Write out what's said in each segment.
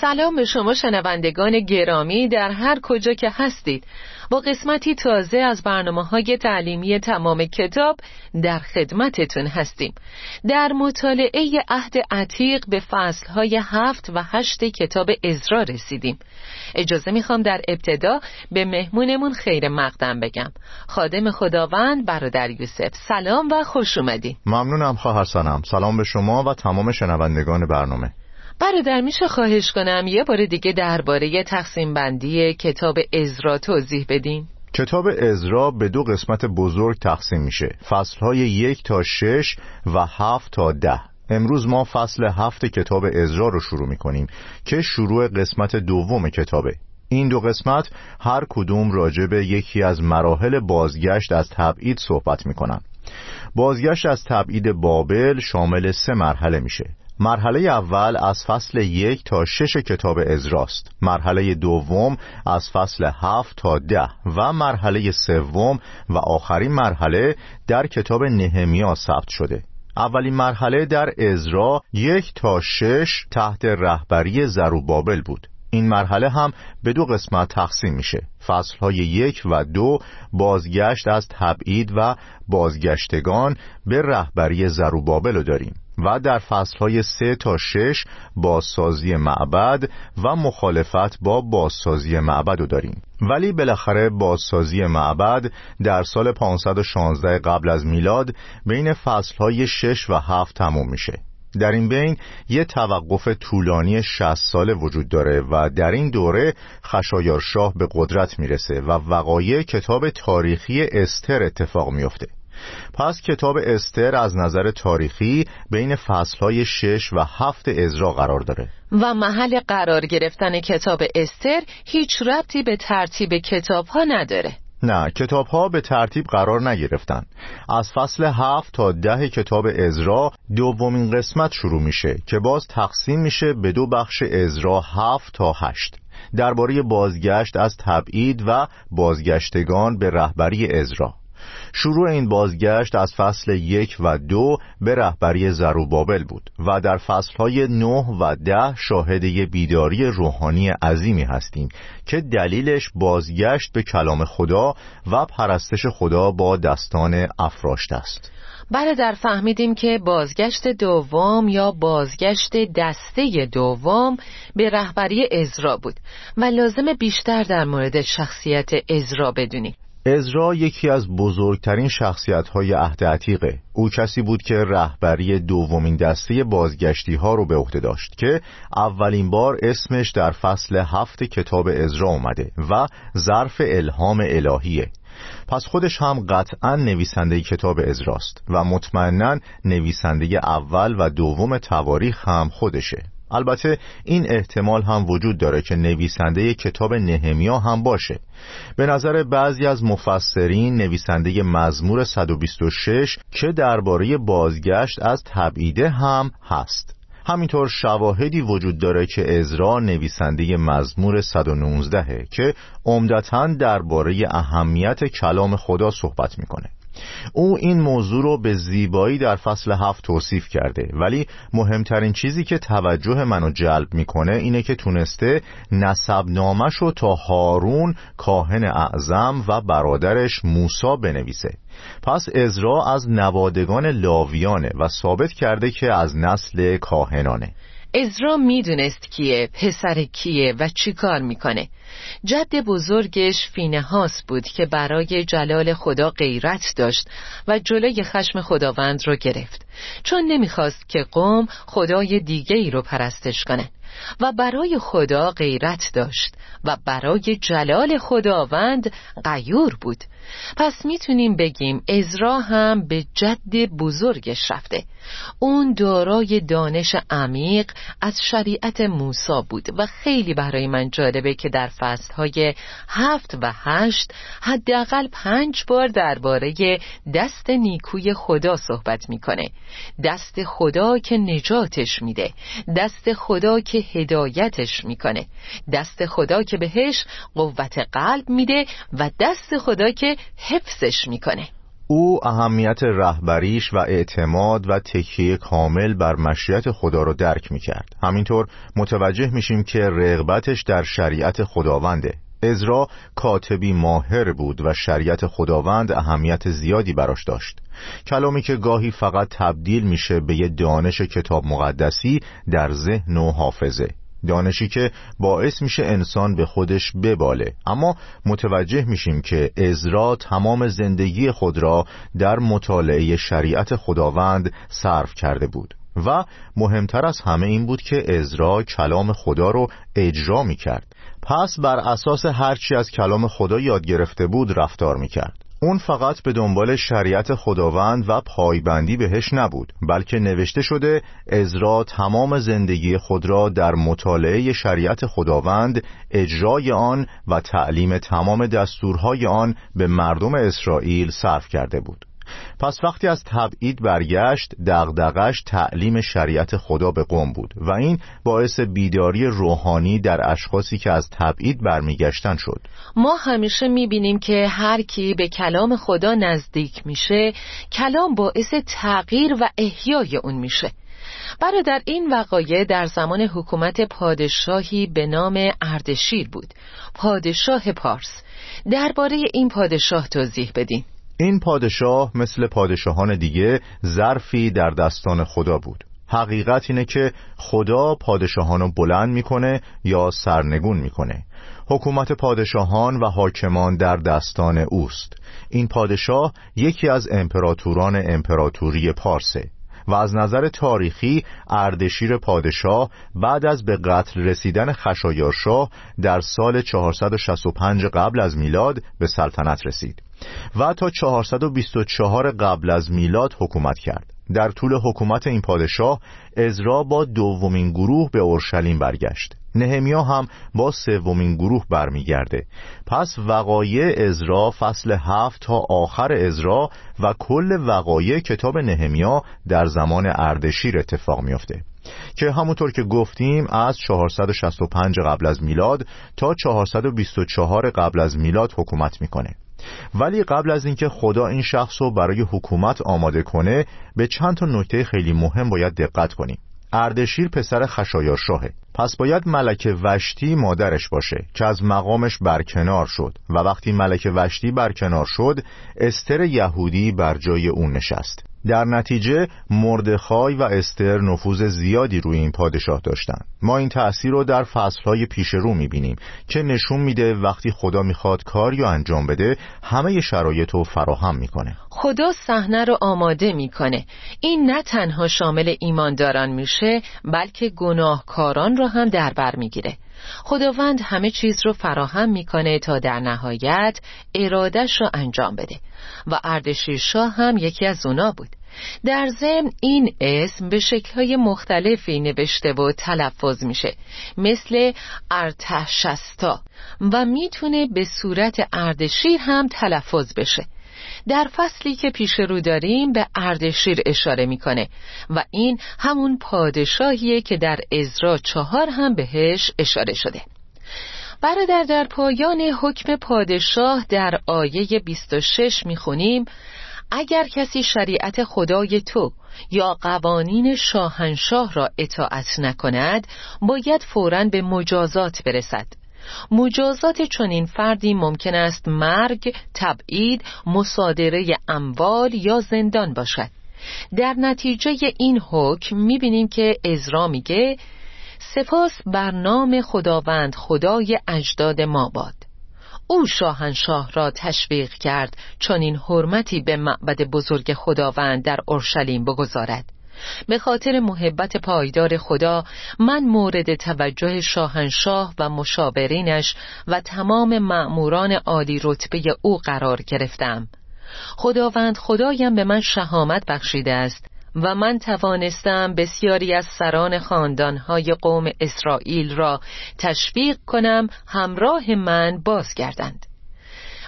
سلام به شما شنوندگان گرامی در هر کجا که هستید. با قسمتی تازه از برنامه های تعلیمی تمام کتاب در خدمتتون هستیم. در مطالعه عهد عتیق به فصل های هفت و هشت کتاب ازرا رسیدیم. اجازه می‌خوام در ابتدا به مهمونمون خیر مقدم بگم. خادم خداوند برادر یوسف سلام و خوش اومدین ممنونم خواهر سنم سلام به شما و تمام شنوندگان برنامه. برادر میشه خواهش کنم یه بار دیگه درباره تقسیم بندی کتاب ازرا توضیح بدین؟ کتاب ازرا به دو قسمت بزرگ تقسیم میشه. فصلهای یک تا شش و هفت تا ده. امروز ما فصل هفت کتاب ازرا رو شروع می‌کنیم که شروع قسمت دوم کتابه. این دو قسمت هر کدوم راجع به یکی از مراحل بازگشت از تبعید صحبت می‌کنن. بازگشت از تبعید بابل شامل سه مرحله میشه. مرحله اول از فصل یک تا شش کتاب ازراست مرحله دوم از فصل هفت تا ده و مرحله سوم و آخرین مرحله در کتاب نهمیا ثبت شده. اولین مرحله در ازرا یک تا شش تحت رهبری زروبابل بود. این مرحله هم به دو قسمت تقسیم میشه. فصل های یک و دو بازگشت از تبعید و بازگشتگان به رهبری زروبابل رو داریم. و در فصلهای سه تا شش بازسازی معبد و مخالفت با بازسازی معبد رو داریم. ولی بالاخره بازسازی معبد در سال 516 قبل از میلاد بین فصلهای شش و هفت تموم میشه. در این بین یه توقف طولانی 60 ساله وجود داره و در این دوره خشایارشاه به قدرت می‌رسه و وقایع کتاب تاریخی استر اتفاق میفته پس کتاب استر از نظر تاریخی بین فصلهای شش و هفت ازرا قرار داره. و محل قرار گرفتن کتاب استر هیچ ربطی به ترتیب کتاب ها نداره. نه کتاب ها به ترتیب قرار نگرفتن. از فصل هفت تا ده کتاب ازرا دومین قسمت شروع میشه که باز تقسیم میشه به دو بخش ازرا هفت تا هشت. درباره بازگشت از تبعید و بازگشتگان به رهبری ازرا شروع این بازگشت از فصل یک و دو به رهبری زروبابل بود و در فصلهای نه و ده شاهد بیداری روحانی عظیمی هستیم که دلیلش بازگشت به کلام خدا و پرستش خدا با دستان افراشته است. در فهمیدیم که بازگشت دوم یا بازگشت دسته دوم به رهبری ازرا بود و لازم بیشتر در مورد شخصیت ازرا بدونیم. ازرا یکی از بزرگترین شخصیت های عهد عتیقه. او کسی بود که رهبری دومین دسته بازگشتی ها رو به عهده داشت که اولین بار اسمش در فصل هفت کتاب ازرا اومده و ظرف الهام الهیه. پس خودش هم قطعا نویسنده کتاب ازراست و مطمئنا نویسنده اول و دوم تواریخ هم خودشه. البته این احتمال هم وجود داره که نویسنده کتاب نهمیا هم باشه. به نظر بعضی از مفسرین نویسنده مزمور 126 که درباره بازگشت از تبعیده هم هست. همینطور شواهدی وجود داره که ازرا نویسنده مزمور 119 که عمدتا درباره اهمیت کلام خدا صحبت می‌کنه. او این موضوع رو به زیبایی در فصل هفت توصیف کرده. ولی مهمترین چیزی که توجه منو جلب می‌کنه اینه که تونسته نسب نامش رو تا هارون کاهن اعظم و برادرش موسا بنویسه. پس ازرا از نوادگان لاویانه و ثابت کرده که از نسل کاهنانه. ازرا می‌دونست کیه پسر کیه و چی کار می‌کنه. جد بزرگش فینهاس بود که برای جلال خدا غیرت داشت و جلوی خشم خداوند رو گرفت. چون نمی‌خواست که قوم خدای دیگه ای رو پرستش کنه و برای خدا غیرت داشت و برای جلال خداوند قیور بود. پس می‌تونیم بگیم ازرا هم به جد بزرگش رفته اون دارای دانش عمیق از شریعت موسی بود و خیلی برای من جالبه که در فصلهای هفت و هشت حداقل پنج بار درباره دست نیکوی خدا صحبت می‌کنه. دست خدا که نجاتش میده. دست خدا که هدایتش می‌کنه. دست خدا که بهش قوت قلب میده و دست خدا که حفظش می‌کنه. او اهمیت رهبریش و اعتماد و تکیه کامل بر مشیت خدا رو درک می‌کرد. همینطور متوجه میشیم که رغبتش در شریعت خداونده. ازرا کاتبی ماهر بود و شریعت خداوند اهمیت زیادی براش داشت. کلامی که گاهی فقط تبدیل میشه به یه دانش کتاب مقدسی در ذهن و حافظه. دانشی که باعث میشه انسان به خودش بباله. اما متوجه میشیم که ازرا تمام زندگی خود را در مطالعه شریعت خداوند صرف کرده بود. و مهمتر از همه این بود که ازرا کلام خدا رو اجرا می‌کرد. پس بر اساس هرچی از کلام خدا یاد گرفته بود رفتار می‌کرد. اون فقط به دنبال شریعت خداوند و پایبندی بهش نبود بلکه نوشته شده ازرا تمام زندگی خود را در مطالعه شریعت خداوند اجرای آن و تعلیم تمام دستورهای آن به مردم اسرائیل صرف کرده بود. پس وقتی از تبعید برگشت دغدغش تعلیم شریعت خدا به قوم بود و این باعث بیداری روحانی در اشخاصی که از تبعید برمیگشتن شد. ما همیشه می‌بینیم که هر کی به کلام خدا نزدیک میشه کلام باعث تغییر و احیای اون میشه. برادر این وقایع در زمان حکومت پادشاهی به نام اردشیر بود. پادشاه پارس. درباره این پادشاه توضیح بدین. این پادشاه مثل پادشاهان دیگه ظرفی در دستان خدا بود. حقیقت اینه که خدا پادشاهانو بلند می‌کنه یا سرنگون می‌کنه. حکومت پادشاهان و حاکمان در دستان اوست. این پادشاه یکی از امپراتوران امپراتوری پارسه. و از نظر تاریخی اردشیر پادشاه بعد از به قتل رسیدن خشایارشاه در سال 465 قبل از میلاد به سلطنت رسید و تا 424 قبل از میلاد حکومت کرد. در طول حکومت این پادشاه ازرا با دومین گروه به اورشلیم برگشت. نهمیا هم با سومین گروه برمیگرده. پس وقایع ازرا فصل هفت تا آخر ازرا و کل وقایع کتاب نهمیا در زمان اردشیر اتفاق میافته. که همونطور که گفتیم از 465 قبل از میلاد تا 424 قبل از میلاد حکومت می‌کنه. ولی قبل از اینکه خدا این شخص رو برای حکومت آماده کنه به چند تا نکته خیلی مهم باید دقت کنیم. اردشیر پسر خشایارشاهه. پس باید ملکه وشتی مادرش باشه که از مقامش برکنار شد. و وقتی ملکه وشتی برکنار شد استر یهودی بر جای اون نشست. در نتیجه مردخای و استر نفوذ زیادی روی این پادشاه داشتند. ما این تأثیر رو در فصلهای پیش رو می‌بینیم که نشون میده وقتی خدا می‌خواد کار یا انجام بده همه شرایط رو فراهم می‌کنه. خدا صحنه رو آماده می‌کنه. این نه تنها شامل ایمانداران میشه بلکه گناهکاران رو هم در بر می‌گیره. خداوند همه چیز رو فراهم می‌کنه تا در نهایت ارادش رو انجام بده. و اردشیر شاه هم یکی از اونا بود. در ضمن این اسم به شکلهای مختلفی نوشته و تلفظ میشه مثل ارتشستا و می‌تونه به صورت اردشیر هم تلفظ بشه. در فصلی که پیش رو داریم به اردشیر اشاره می‌کنه و این همون پادشاهیه که در ازرا چهار هم بهش اشاره شده. برادر در پایان حکم پادشاه در آیه 26 می‌خونیم اگر کسی شریعت خدای تو یا قوانین شاهنشاه را اطاعت نکند باید فوراً به مجازات برسد. مجازات چنین فردی ممکن است مرگ، تبعید، مصادره اموال یا زندان باشد. در نتیجه این حکم می‌بینیم که ازرا میگه سپاس بر نام خداوند خدای اجداد ما باد. او شاهنشاه را تشویق کرد چون این حرمتی به معبد بزرگ خداوند در اورشلیم بگذارد. به خاطر محبت پایدار خدا من مورد توجه شاهنشاه و مشاورینش و تمام مأموران عالی رتبه او قرار گرفتم. خداوند خدایم به من شهامت بخشیده است. و من توانستم بسیاری از سران خاندانهای قوم اسرائیل را تشویق کنم همراه من بازگردند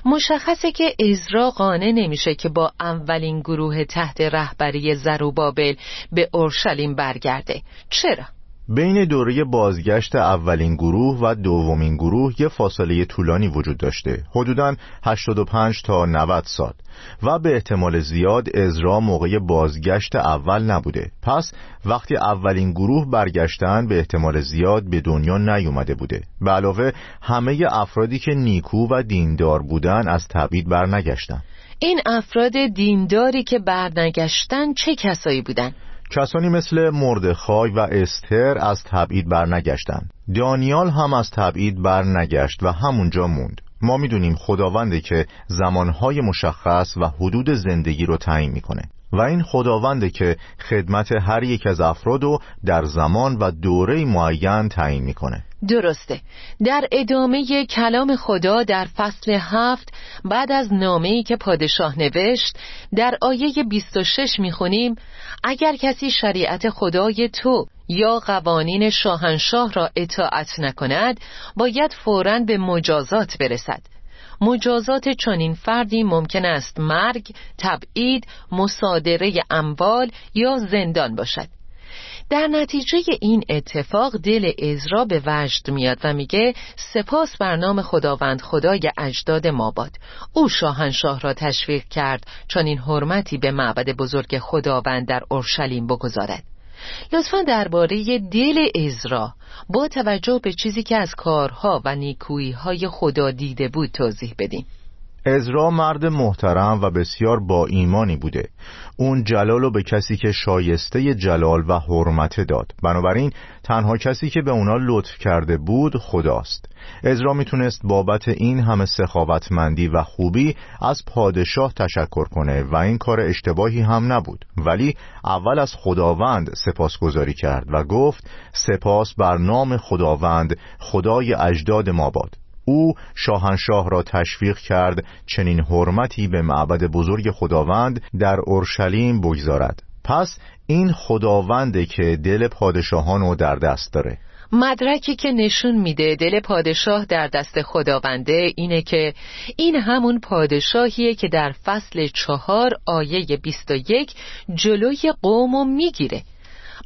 مشخصه که ازرا قانع نمیشه که با اولین گروه تحت رهبری زروبابل به اورشلیم برگرده چرا؟ بین دوره بازگشت اولین گروه و دومین گروه یه فاصله طولانی وجود داشته حدوداً 85 تا 90 سال. و به احتمال زیاد ازرا موقع بازگشت اول نبوده. پس وقتی اولین گروه برگشتن به احتمال زیاد به دنیا نیومده بوده. به علاوه همه افرادی که نیکو و دیندار بودن از تبعید برنگشتن. این افراد دینداری که برنگشتن چه کسایی بودن؟ کسانی مثل مردخای و استر از تبعید برنگشتند. دانیال هم از تبعید برنگشت و همونجا موند ما می‌دونیم خداونده که زمانهای مشخص و حدود زندگی رو تعیین می‌کنه و این خداونده که خدمت هر یک از افراد رو در زمان و دوره معین تعیین می‌کنه. درسته. در ادامه کلام خدا در فصل هفت بعد از نامه‌ای که پادشاه نوشت در آیه 26 می‌خونیم اگر کسی شریعت خدای تو یا قوانین شاهنشاه را اطاعت نکند باید فوراً به مجازات برسد. مجازات چنین فردی ممکن است مرگ، تبعید، مصادره اموال یا زندان باشد. در نتیجه این اتفاق دل ازرا به وجد میاد و میگه سپاس بر نام خداوند خدای اجداد ما باد. او شاهنشاه را تشویق کرد چون این حرمتی به معبد بزرگ خداوند در اورشلیم بگذارد. لطفا درباره دل ازرا با توجه به چیزی که از کارها و نیکویی های خدا دیده بود توضیح بدیم ازرا مرد محترم و بسیار با ایمانی بوده. اون جلال به کسی که شایسته جلال و حرمت داد. بنابراین تنها کسی که به اونا لطف کرده بود خداست. ازرا می‌تونست بابت این همه سخاوتمندی و خوبی از پادشاه تشکر کنه و این کار اشتباهی هم نبود. ولی اول از خداوند سپاسگزاری کرد و گفت سپاس بر نام خداوند خدای اجداد ما باد. او شاهنشاه را تشویق کرد چنین حرمتی به معبد بزرگ خداوند در اورشلیم بگذارد. پس این خداونده که دل پادشاهان رو در دست داره. مدرکی که نشون میده دل پادشاه در دست خداونده اینه که این همون پادشاهیه که در فصل چهار آیه 21 جلوی قومو می‌گیره.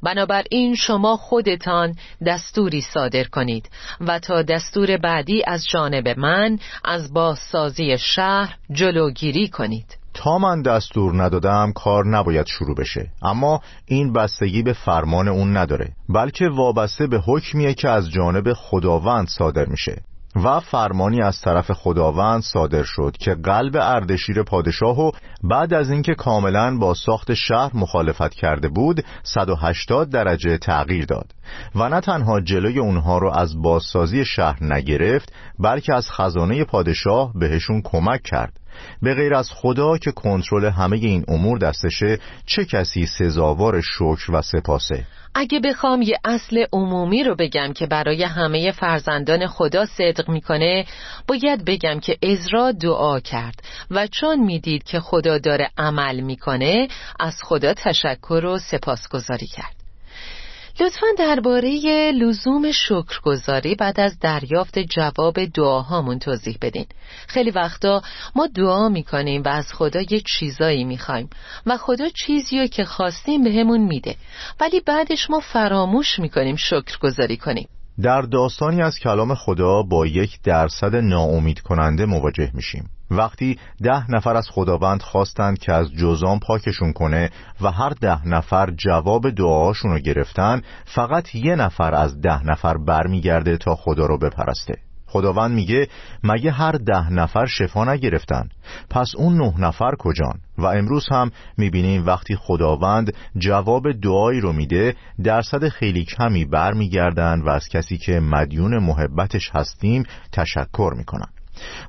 بنابراین شما خودتان دستوری صادر کنید و تا دستور بعدی از جانب من از بازسازی شهر جلوگیری کنید. تا من دستور ندادم کار نباید شروع بشه اما این بستگی به فرمان اون نداره بلکه وابسته به حکمیه که از جانب خداوند صادر میشه. و فرمانی از طرف خداوند صادر شد که قلب اردشیر پادشاه و بعد از اینکه کاملا با ساخت شهر مخالفت کرده بود 180 درجه تغییر داد و نه تنها جلوی اونها رو از بازسازی شهر نگرفت بلکه از خزانه پادشاه بهشون کمک کرد. به غیر از خدا که کنترل همه این امور دستشه چه کسی سزاوار شکر و سپاسه؟ اگه بخوام یه اصل عمومی رو بگم که برای همه فرزندان خدا صدق می‌کنه باید بگم که ازرا دعا کرد و چون می‌دید که خدا داره عمل می‌کنه از خدا تشکر و سپاسگزاری کرد. لطفا درباره لزوم شکرگزاری بعد از دریافت جواب دعاهامون توضیح بدین. خیلی وقتا ما دعا می‌کنیم و از خدا یه چیزایی می‌خوایم و خدا چیزی که خواستیم بهمون میده. ولی بعدش ما فراموش می‌کنیم شکرگزاری کنیم. در داستانی از کلام خدا با یک درصد ناامید کننده مواجه میشیم. وقتی ده نفر از خداوند خواستند که از جزام پاکشون کنه و هر ده نفر جواب دعاشون رو گرفتن فقط یه نفر از ده نفر برمیگرده تا خدا رو بپرسته. خداوند میگه مگه هر ده نفر شفا نگرفتن پس اون نه نفر کجان؟ و امروز هم می‌بینیم وقتی خداوند جواب دعایی رو میده درصد خیلی کمی برمیگردن و از کسی که مدیون محبتش هستیم تشکر می‌کنن.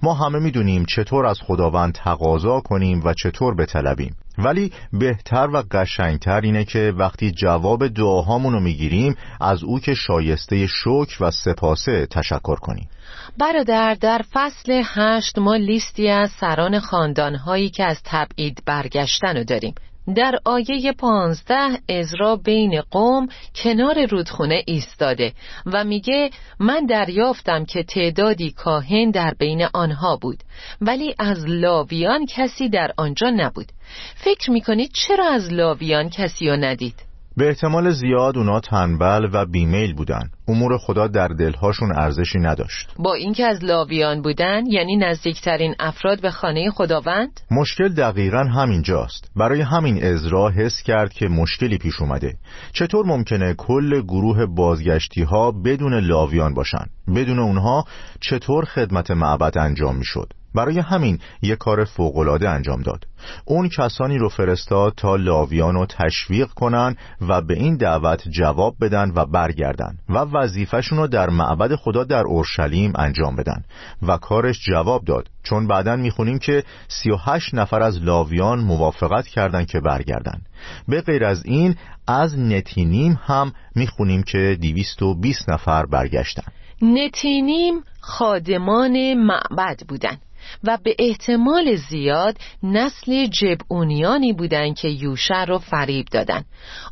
ما همه می‌دونیم چطور از خداوند تقاضا کنیم و چطور بطلبیم. ولی بهتر و قشنگتر اینه که وقتی جواب دعاهامون رو می‌گیریم از او که شایسته شکر و سپاسه تشکر کنیم. برادر در فصل هشت ما لیستی از سران خاندانهایی که از تبعید برگشتن رو داریم در آیه پانزده ازرا بین قوم کنار رودخونه ایستاده و میگه من دریافتم که تعدادی کاهن در بین آنها بود ولی از لاویان کسی در آنجا نبود فکر می‌کنید چرا از لاویان کسی رو ندید؟ به احتمال زیاد اونا تنبل و بیمیل بودن. امور خدا در دلهاشون ارزشی نداشت. با اینکه از لاویان بودن یعنی نزدیکترین افراد به خانه خداوند؟ مشکل دقیقا همینجاست. برای همین ازرا حس کرد که مشکلی پیش اومده. چطور ممکنه کل گروه بازگشتی ها بدون لاویان باشن؟ بدون اونها چطور خدمت معبد انجام می‌شد؟ برای همین یک کار فوقالعاده انجام داد. اون کسانی رو فرستاد تا لاویان رو تشویق کنن و به این دعوت جواب بدن و برگردن و وظیفهشون رو در معبد خدا در اورشلیم انجام بدن و کارش جواب داد. چون بعدا می‌خونیم که 38 نفر از لاویان موافقت کردند که برگردن. به غیر از این از نتینیم هم می‌خونیم که 220 نفر برگشتن. نتینیم خادمان معبد بودند و به احتمال زیاد نسل جبعونیانی بودند که یوشع رو فریب دادن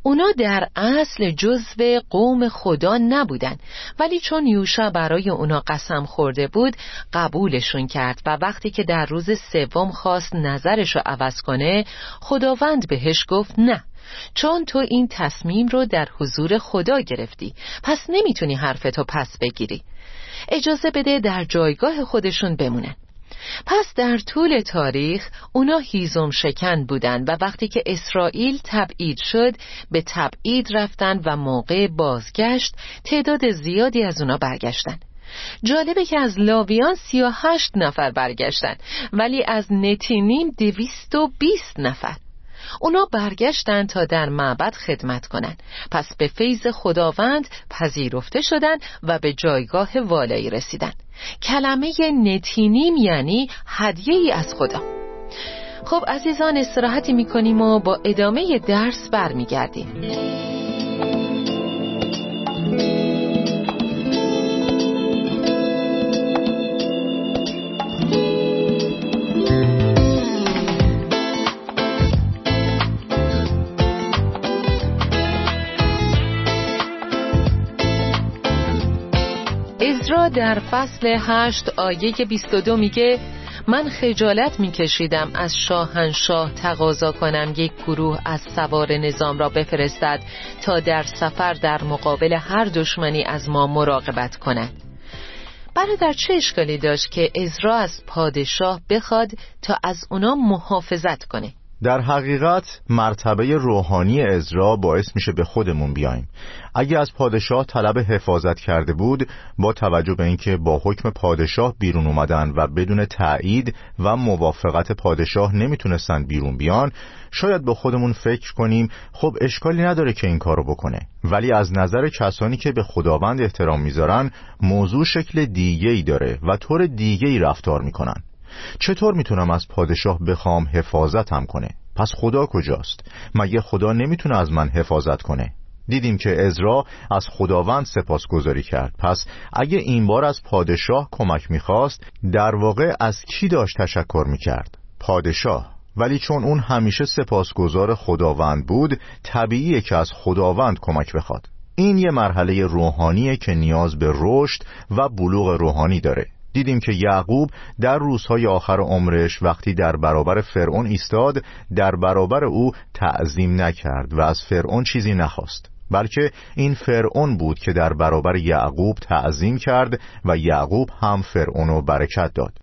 اونا در اصل جزو قوم خدا نبودن ولی چون یوشع برای اونا قسم خورده بود قبولشون کرد و وقتی که در روز سوم خواست نظرش رو عوض کنه خداوند بهش گفت نه. چون تو این تصمیم رو در حضور خدا گرفتی پس نمی‌تونی حرفتو پس بگیری. اجازه بده در جایگاه خودشون بمونن. پس در طول تاریخ اونا هیزم شکن بودند و وقتی که اسرائیل تبعید شد به تبعید رفتن و موقع بازگشت تعداد زیادی از اونا برگشتن. جالبه که از لاویان سی و هشت نفر برگشتن ولی از نتینیم دویست و بیست نفر. اونا برگشتن تا در معبد خدمت کنند پس به فیض خداوند پذیرفته شدند و به جایگاه والایی رسیدن. کلمه نتینیم یعنی هدیه ای از خدا. خب عزیزان استراحتی می‌کنیم و با ادامه درس برمیگردیم. در فصل هشت آیه 22 میگه من خجالت میکشیدم از شاهنشاه تقاضا کنم یک گروه از سوار نظام را بفرستد تا در سفر در مقابل هر دشمنی از ما مراقبت کند. برادر چه اشکالی داشت که ازرا از پادشاه بخواد تا از اونا محافظت کنه؟ در حقیقت مرتبه روحانی ازرا باعث میشه به خودمون بیایم. اگه از پادشاه طلب حفاظت کرده بود با توجه به اینکه با حکم پادشاه بیرون اومدن و بدون تایید و موافقت پادشاه نمی‌تونستن بیرون بیان شاید به خودمون فکر کنیم خب اشکالی نداره که این کارو بکنه. ولی از نظر کسانی که به خداوند احترام می‌ذارن موضوع شکل دیگه ای داره و طور دیگه ای رفتار می‌کنن. چطور می‌تونم از پادشاه بخوام حفاظتم کنه؟ پس خدا کجاست؟ مگه خدا نمی‌تونه از من حفاظت کنه؟ دیدیم که ازرا از خداوند سپاسگزاری کرد. پس اگه این بار از پادشاه کمک می‌خواست در واقع از کی داشت تشکر می‌کرد؟ پادشاه. ولی چون اون همیشه سپاسگزار خداوند بود طبیعیه که از خداوند کمک بخواد. این یه مرحله روحانیه که نیاز به رشد و بلوغ روحانی داره. دیدیم که یعقوب در روزهای آخر عمرش وقتی در برابر فرعون ایستاد در برابر او تعظیم نکرد و از فرعون چیزی نخواست بلکه این فرعون بود که در برابر یعقوب تعظیم کرد و یعقوب هم فرعون رو برکت داد.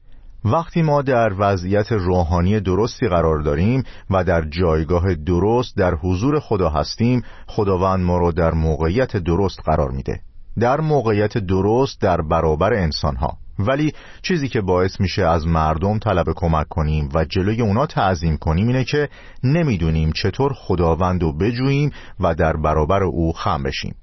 وقتی ما در وضعیت روحانی درستی قرار داریم و در جایگاه درست در حضور خدا هستیم خداوند ما رو در موقعیت درست قرار میده. در موقعیت درست در برابر انسان ها ولی چیزی که باعث میشه از مردم طلب کمک کنیم و جلوی اونا تعظیم کنیم اینه که نمی‌دونیم چطور خداوند رو بجوییم و در برابر او خم بشیم.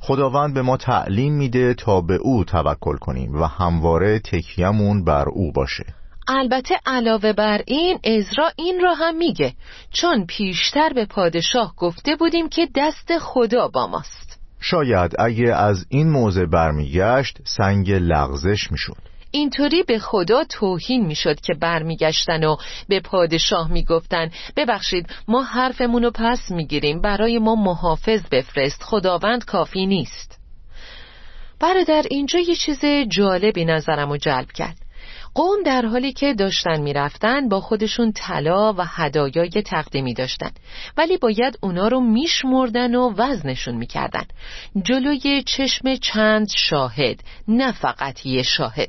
خداوند به ما تعلیم میده تا به او توکل کنیم و همواره تکیمون بر او باشه. البته علاوه بر این ازرا این را هم میگه. چون پیشتر به پادشاه گفته بودیم که دست خدا با ماست. شاید اگه از این موضع برمیگشت سنگ لغزش می‌شد. اینطوری به خدا توهین می‌شد که برمیگشتن و به پادشاه می‌گفتن ببخشید ما حرفمون رو پس می‌گیریم برای ما محافظ بفرست خداوند کافی نیست. برادر اینجا یه چیز جالبی نظرم رو جلب کرد. قوم در حالی که داشتن می‌رفتن با خودشون طلا و هدایای تقدیمی داشتن. ولی باید اونا رو میشمردن و وزنشون می‌کردن. جلوی چشم چند شاهد نه فقط یه شاهد.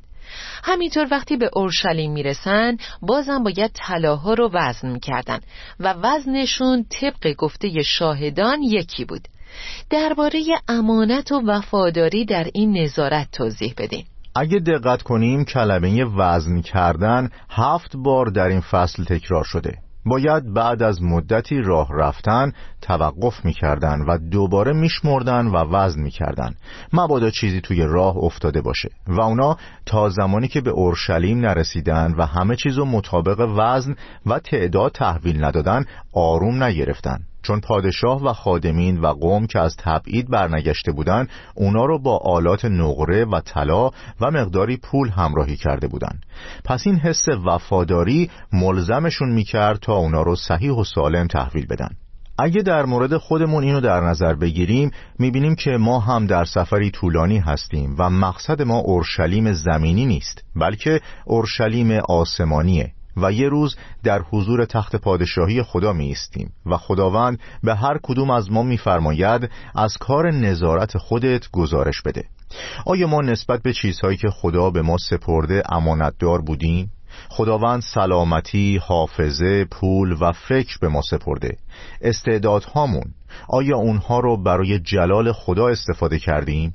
همینطور وقتی به اورشلیم می‌رسن بازم باید طلاها رو وزن می‌کردن و وزنشون طبق گفته شاهدان یکی بود. درباره امانت و وفاداری در این نظارت توضیح بدین. اگه دقت کنیم کلمه وزن کردن هفت بار در این فصل تکرار شده. باید بعد از مدتی راه رفتن توقف می‌کردن و دوباره میشمردن و وزن می‌کردن. مبادا چیزی توی راه افتاده باشه و اونا تا زمانی که به اورشلیم نرسیدن و همه چیزو مطابق وزن و تعداد تحویل ندادن آروم نگرفتن. چون پادشاه و خادمین و قوم که از تبعید برنگشته بودند اونا رو با آلات نقره و طلا و مقداری پول همراهی کرده بودند. پس این حس وفاداری ملزمشون می‌کرد تا اونا رو صحیح و سالم تحویل بدن. اگه در مورد خودمون اینو در نظر بگیریم می‌بینیم که ما هم در سفری طولانی هستیم و مقصد ما اورشلیم زمینی نیست بلکه اورشلیم آسمانیه. و یه روز در حضور تخت پادشاهی خدا می استیم و خداوند به هر کدوم از ما میفرماید از کار نظارت خودت گزارش بده آیا ما نسبت به چیزهایی که خدا به ما سپرده امانتدار بودیم؟ خداوند سلامتی، حافظه، پول و فکر به ما سپرده استعدادهامون آیا اونها رو برای جلال خدا استفاده کردیم؟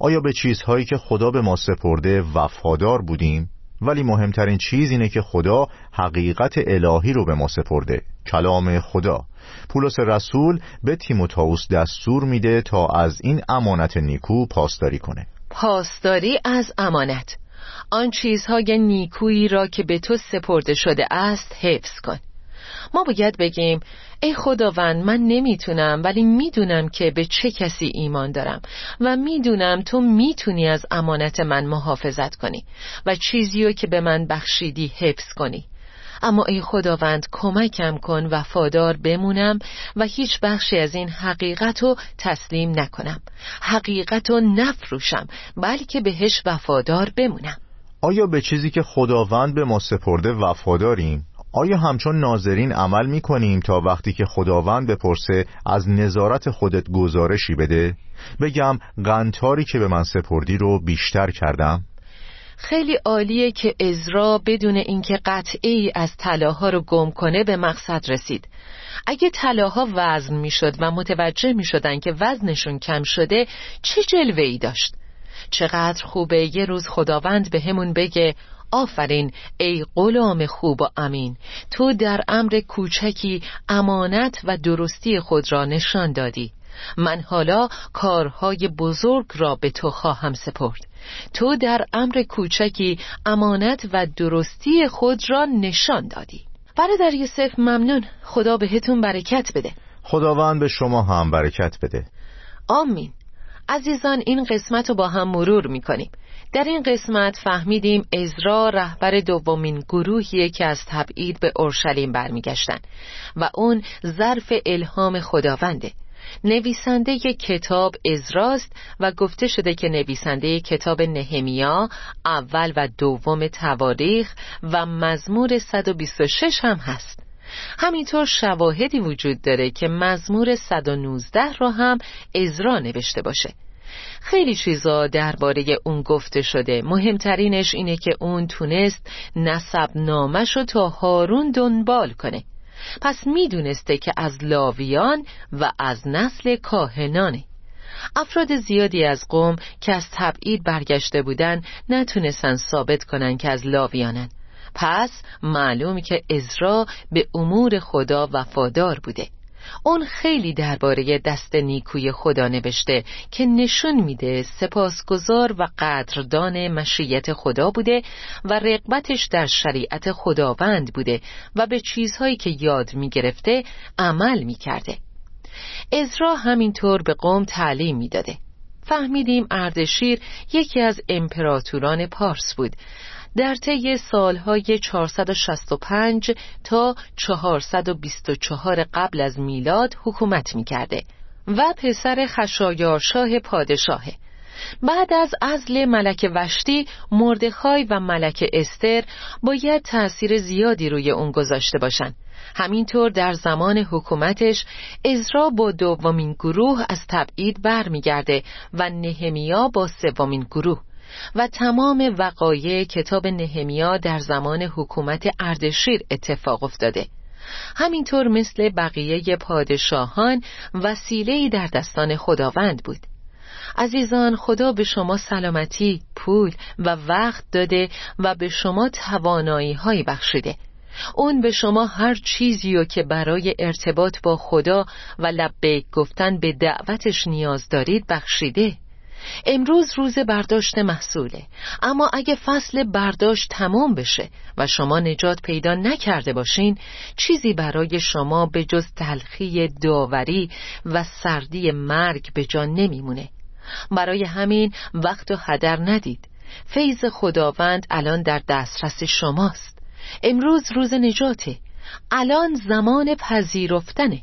آیا به چیزهایی که خدا به ما سپرده وفادار بودیم؟ ولی مهمترین چیز اینه که خدا حقیقت الهی رو به ما سپرده کلام خدا. پولس رسول به تیموتائوس دستور میده تا از این امانت نیکو پاسداری کنه. پاسداری از امانت. آن چیزهای نیکویی را که به تو سپرده شده است حفظ کن. ما باید بگیم ای خداوند من نمی‌تونم ولی می‌دونم که به چه کسی ایمان دارم و می‌دونم تو می‌تونی از امانت من محافظت کنی و چیزی که به من بخشیدی حفظ کنی. اما ای خداوند کمکم کن وفادار بمونم و هیچ بخشی از این حقیقت رو تسلیم نکنم. حقیقت رو نفروشم بلکه بهش وفادار بمونم. آیا به چیزی که خداوند به ما سپرده وفاداریم؟ آیا همچون ناظرین عمل می کنیم تا وقتی که خداوند بپرسه از نظارت خودت گزارشی بده؟ بگم قنتاری که به من سپردی رو بیشتر کردم؟ خیلی عالیه که ازرا بدون اینکه قطعی از طلاها رو گم کنه به مقصد رسید اگه طلاها وزن می‌شد و متوجه می شدن که وزنشون کم شده چه جلوه ای داشت چقدر خوبه یه روز خداوند به همون بگه آفرین ای غلام خوب و امین. تو در امر کوچکی امانت و درستی خود را نشان دادی. من حالا کارهای بزرگ را به تو خواهم سپرد. تو در امر کوچکی امانت و درستی خود را نشان دادی. برادر یوسف ممنون. خدا بهتون برکت بده. خداوند به شما هم برکت بده. آمین. عزیزان این قسمت رو با هم مرور می‌کنیم. در این قسمت فهمیدیم ازرا رهبر دومین گروهیه که از تبعید به اورشلیم برمیگشتن و اون ظرف الهام خداونده. نویسنده کتاب ازراست و گفته شده که نویسنده کتاب نهمیا اول و دوم تواریخ و مزمور 126 هم هست. همینطور شواهدی وجود داره که مزمور 119 را هم ازرا نوشته باشه. خیلی چیزا درباره اون گفته شده. مهمترینش اینه که اون تونست نسب نامش تا هارون دنبال کنه. پس می‌دونسته که از لاویان و از نسل کاهنانه. افراد زیادی از قوم که از تبعید برگشته بودند نتونستن ثابت کنن که از لاویانن. پس معلوم که ازرا به امور خدا وفادار بوده. اون خیلی درباره دست نیکوی خدا نوشته که نشون میده سپاسگزار و قدردان مشیت خدا بوده و رقبتش در شریعت خداوند بوده و به چیزهایی که یاد می‌گرفته عمل می‌کرده. ازرا همینطور به قوم تعلیم می‌داده. فهمیدیم اردشیر یکی از امپراتوران پارس بود در طی سالهای 465 تا 424 قبل از میلاد حکومت می‌کرده و پسر خشایارشاه پادشاهه. بعد از ازل ملک وشتی مردخای و ملک استر باید تأثیر زیادی روی اون گذاشته باشن. همینطور در زمان حکومتش ازرا با دومین گروه از تبعید برمیگرده و نهمیا با سومین گروه. و تمام وقایع کتاب نهمیا در زمان حکومت اردشیر اتفاق افتاده. همینطور مثل بقیه پادشاهان وسیله‌ای در دستان خداوند بود. عزیزان خدا به شما سلامتی، پول و وقت داده و به شما توانایی های بخشیده. اون به شما هر چیزی و که برای ارتباط با خدا و لبیک گفتن به دعوتش نیاز دارید بخشیده. امروز روز برداشت محصوله. اما اگه فصل برداشت تمام بشه و شما نجات پیدا نکرده باشین چیزی برای شما به جز تلخی داوری و سردی مرگ به جان نمیمونه. برای همین وقت و هدر ندید. فیض خداوند الان در دسترس شماست. امروز روز نجاته. الان زمان پذیرفتنه.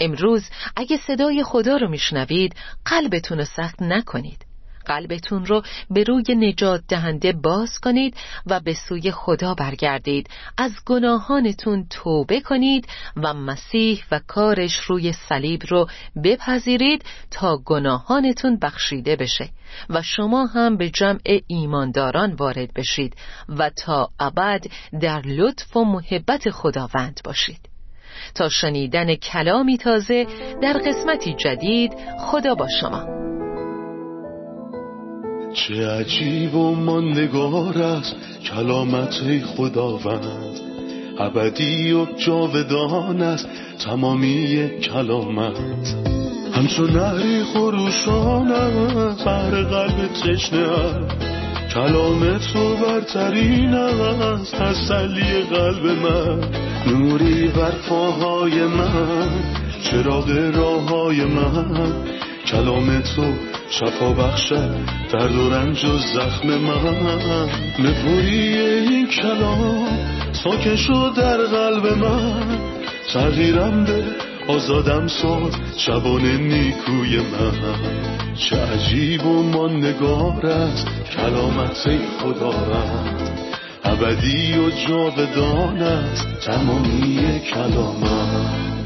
امروز اگه صدای خدا رو میشنوید قلبتون رو سخت نکنید. قلبتون رو به روی نجات دهنده باز کنید و به سوی خدا برگردید. از گناهانتون توبه کنید و مسیح و کارش روی صلیب رو بپذیرید تا گناهانتون بخشیده بشه و شما هم به جمع ایمانداران وارد بشید و تا ابد در لطف و محبت خداوند باشید. تا شنیدن کلامی تازه در قسمتی جدید خدا با شما. چه عجیب و ماندگار است کلامت خداوند. ابدی و جاودان است تمامی کلامت. همچون نهری خروشان است بر قلب تشنه کلام تو برترین است تسلی قلب من. نوری بر پاهای من چراغ راه های من. کلام تو شفا بخشد درد و رنج و زخم من. نپوری این کلام ساکن شد در قلب من. تغییرم به آزادم ساد شبان نیکوی من. چه عجیب و ماندگار است کلامت خداوند ابدی و جاودان است تمامی کلامت